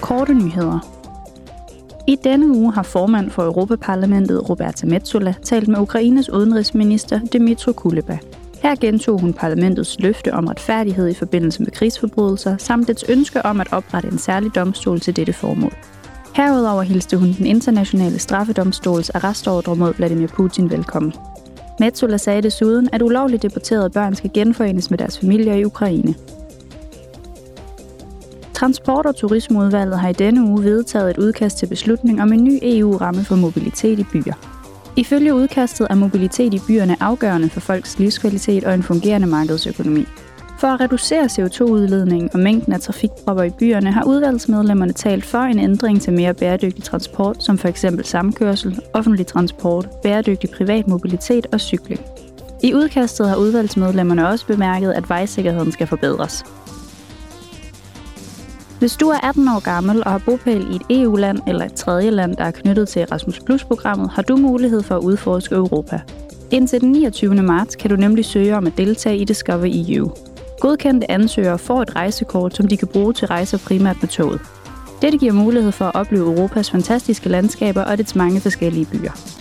Korte nyheder. I denne uge har formand for Europaparlamentet Roberta Metsola talt med Ukraines udenrigsminister Dmytro Kuleba. Her gentog hun parlamentets løfte om retfærdighed i forbindelse med krigsforbrydelser, samt dets ønske om at oprette en særlig domstol til dette formål. Herudover hilste hun den internationale straffedomstols arrestordre mod Vladimir Putin velkommen. Metsola sagde desuden, at ulovligt deporterede børn skal genforenes med deres familier i Ukraine. Transport- og Turismeudvalget har i denne uge vedtaget et udkast til beslutning om en ny EU-ramme for mobilitet i byer. Ifølge udkastet er mobilitet i byerne afgørende for folks livskvalitet og en fungerende markedsøkonomi. For at reducere CO2-udledningen og mængden af trafikpropper i byerne har udvalgsmedlemmerne talt for en ændring til mere bæredygtig transport, som f.eks. samkørsel, offentlig transport, bæredygtig privat mobilitet og cykling. I udkastet har udvalgsmedlemmerne også bemærket, at vejsikkerheden skal forbedres. Hvis du er 18 år gammel og har bopæl i et EU-land eller et tredje land, der er knyttet til Erasmus Plus-programmet, har du mulighed for at udforske Europa. Indtil den 29. marts kan du nemlig søge om at deltage i Discover EU. Godkendte ansøgere får et rejsekort, som de kan bruge til rejser primært med toget. Dette giver mulighed for at opleve Europas fantastiske landskaber og dets mange forskellige byer.